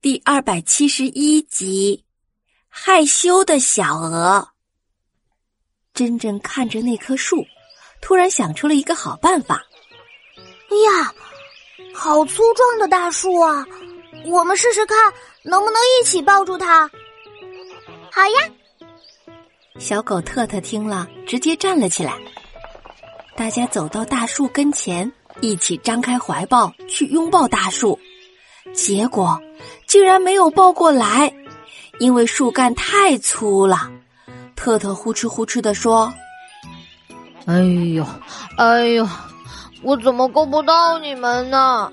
第二百七十一集，害羞的小鹅。珍珍看着那棵树，突然想出了一个好办法。哎呀，好粗壮的大树啊！我们试试看，能不能一起抱住它？好呀！小狗特特听了，直接站了起来。大家走到大树跟前，一起张开怀抱去拥抱大树。结果竟然没有抱过来，因为树干太粗了。特特呼哧呼哧的说：“哎呦，哎呦，我怎么够不到你们呢？”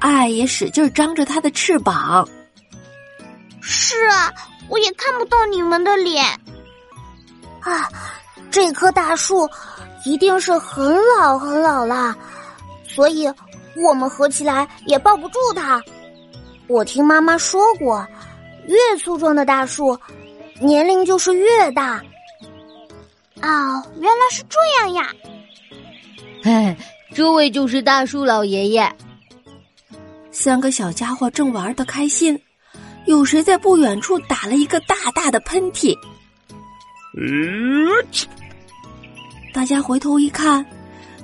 爱也使劲张着它的翅膀。是啊，我也看不到你们的脸。啊，这棵大树一定是很老很老了，所以。我们合起来也抱不住它。我听妈妈说过，越粗壮的大树，年龄就是越大。哦，原来是这样呀！嘿，这位就是大树老爷爷。三个小家伙正玩的开心，有谁在不远处打了一个大大的喷嚏？大家回头一看。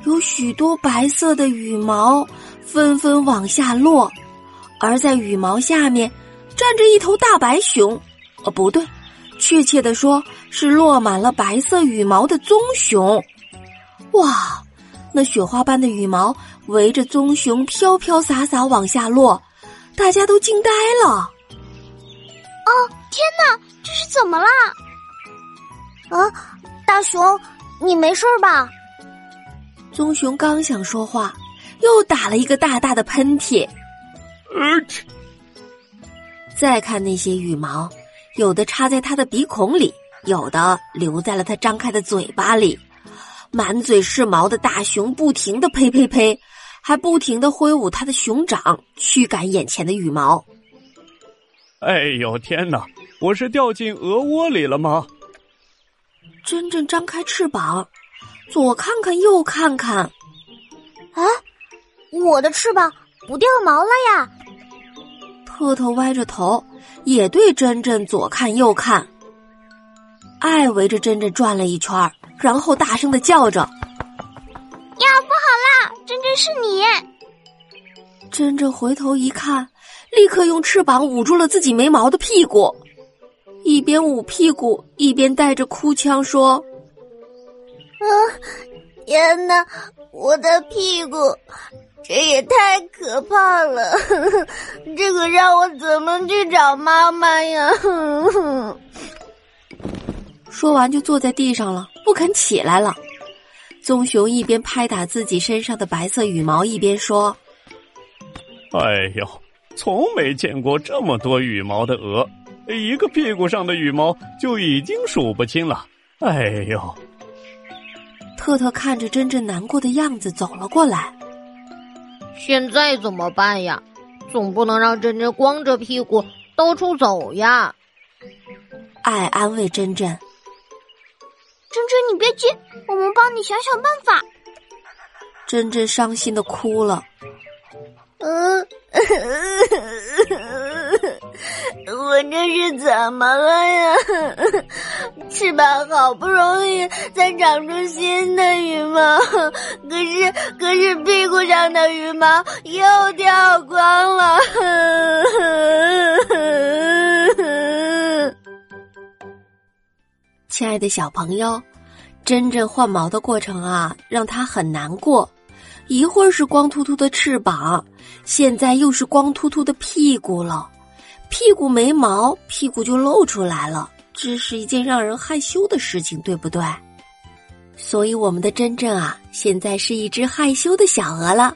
有许多白色的羽毛纷纷往下落，而在羽毛下面站着一头大白熊。哦，不对，确切的说是落满了白色羽毛的棕熊。哇，那雪花般的羽毛围着棕熊飘飘洒洒往下落，大家都惊呆了。哦，天哪，这是怎么了？啊，大熊，你没事吧？棕熊刚想说话，又打了一个大大的喷嚏。再看那些羽毛，有的插在他的鼻孔里，有的留在了他张开的嘴巴里。满嘴是毛的大熊不停的呸呸呸，还不停的挥舞它的熊掌驱赶眼前的羽毛。哎呦天哪！我是掉进鹅窝里了吗？真正张开翅膀。左看看，右看看，啊，我的翅膀不掉毛了呀！特特歪着头，也对珍珍左看右看。爱围着珍珍转了一圈，然后大声的叫着：“呀，不好啦！珍珍是你！”珍珍回头一看，立刻用翅膀捂住了自己没毛的屁股，一边捂屁股，一边带着哭腔说。啊！天哪，我的屁股，这也太可怕了！这个让我怎么去找妈妈呀？说完就坐在地上了，不肯起来了。棕熊一边拍打自己身上的白色羽毛，一边说：“哎呦，从没见过这么多羽毛的鹅，一个屁股上的羽毛就已经数不清了。哎呦！”特特看着珍珍难过的样子走了过来。现在怎么办呀？总不能让珍珍光着屁股到处走呀。爱安慰珍珍：“珍珍，你别急，我们帮你想想办法。”珍珍伤心的哭了。嗯。我这是怎么了呀？翅膀好不容易才长出新的羽毛，可是可是屁股上的羽毛又掉光了。亲爱的小朋友，真正换毛的过程啊，让他很难过。一会儿是光秃秃的翅膀，现在又是光秃秃的屁股了。屁股没毛，屁股就露出来了，这是一件让人害羞的事情，对不对？所以我们的真正啊，现在是一只害羞的小鹅了。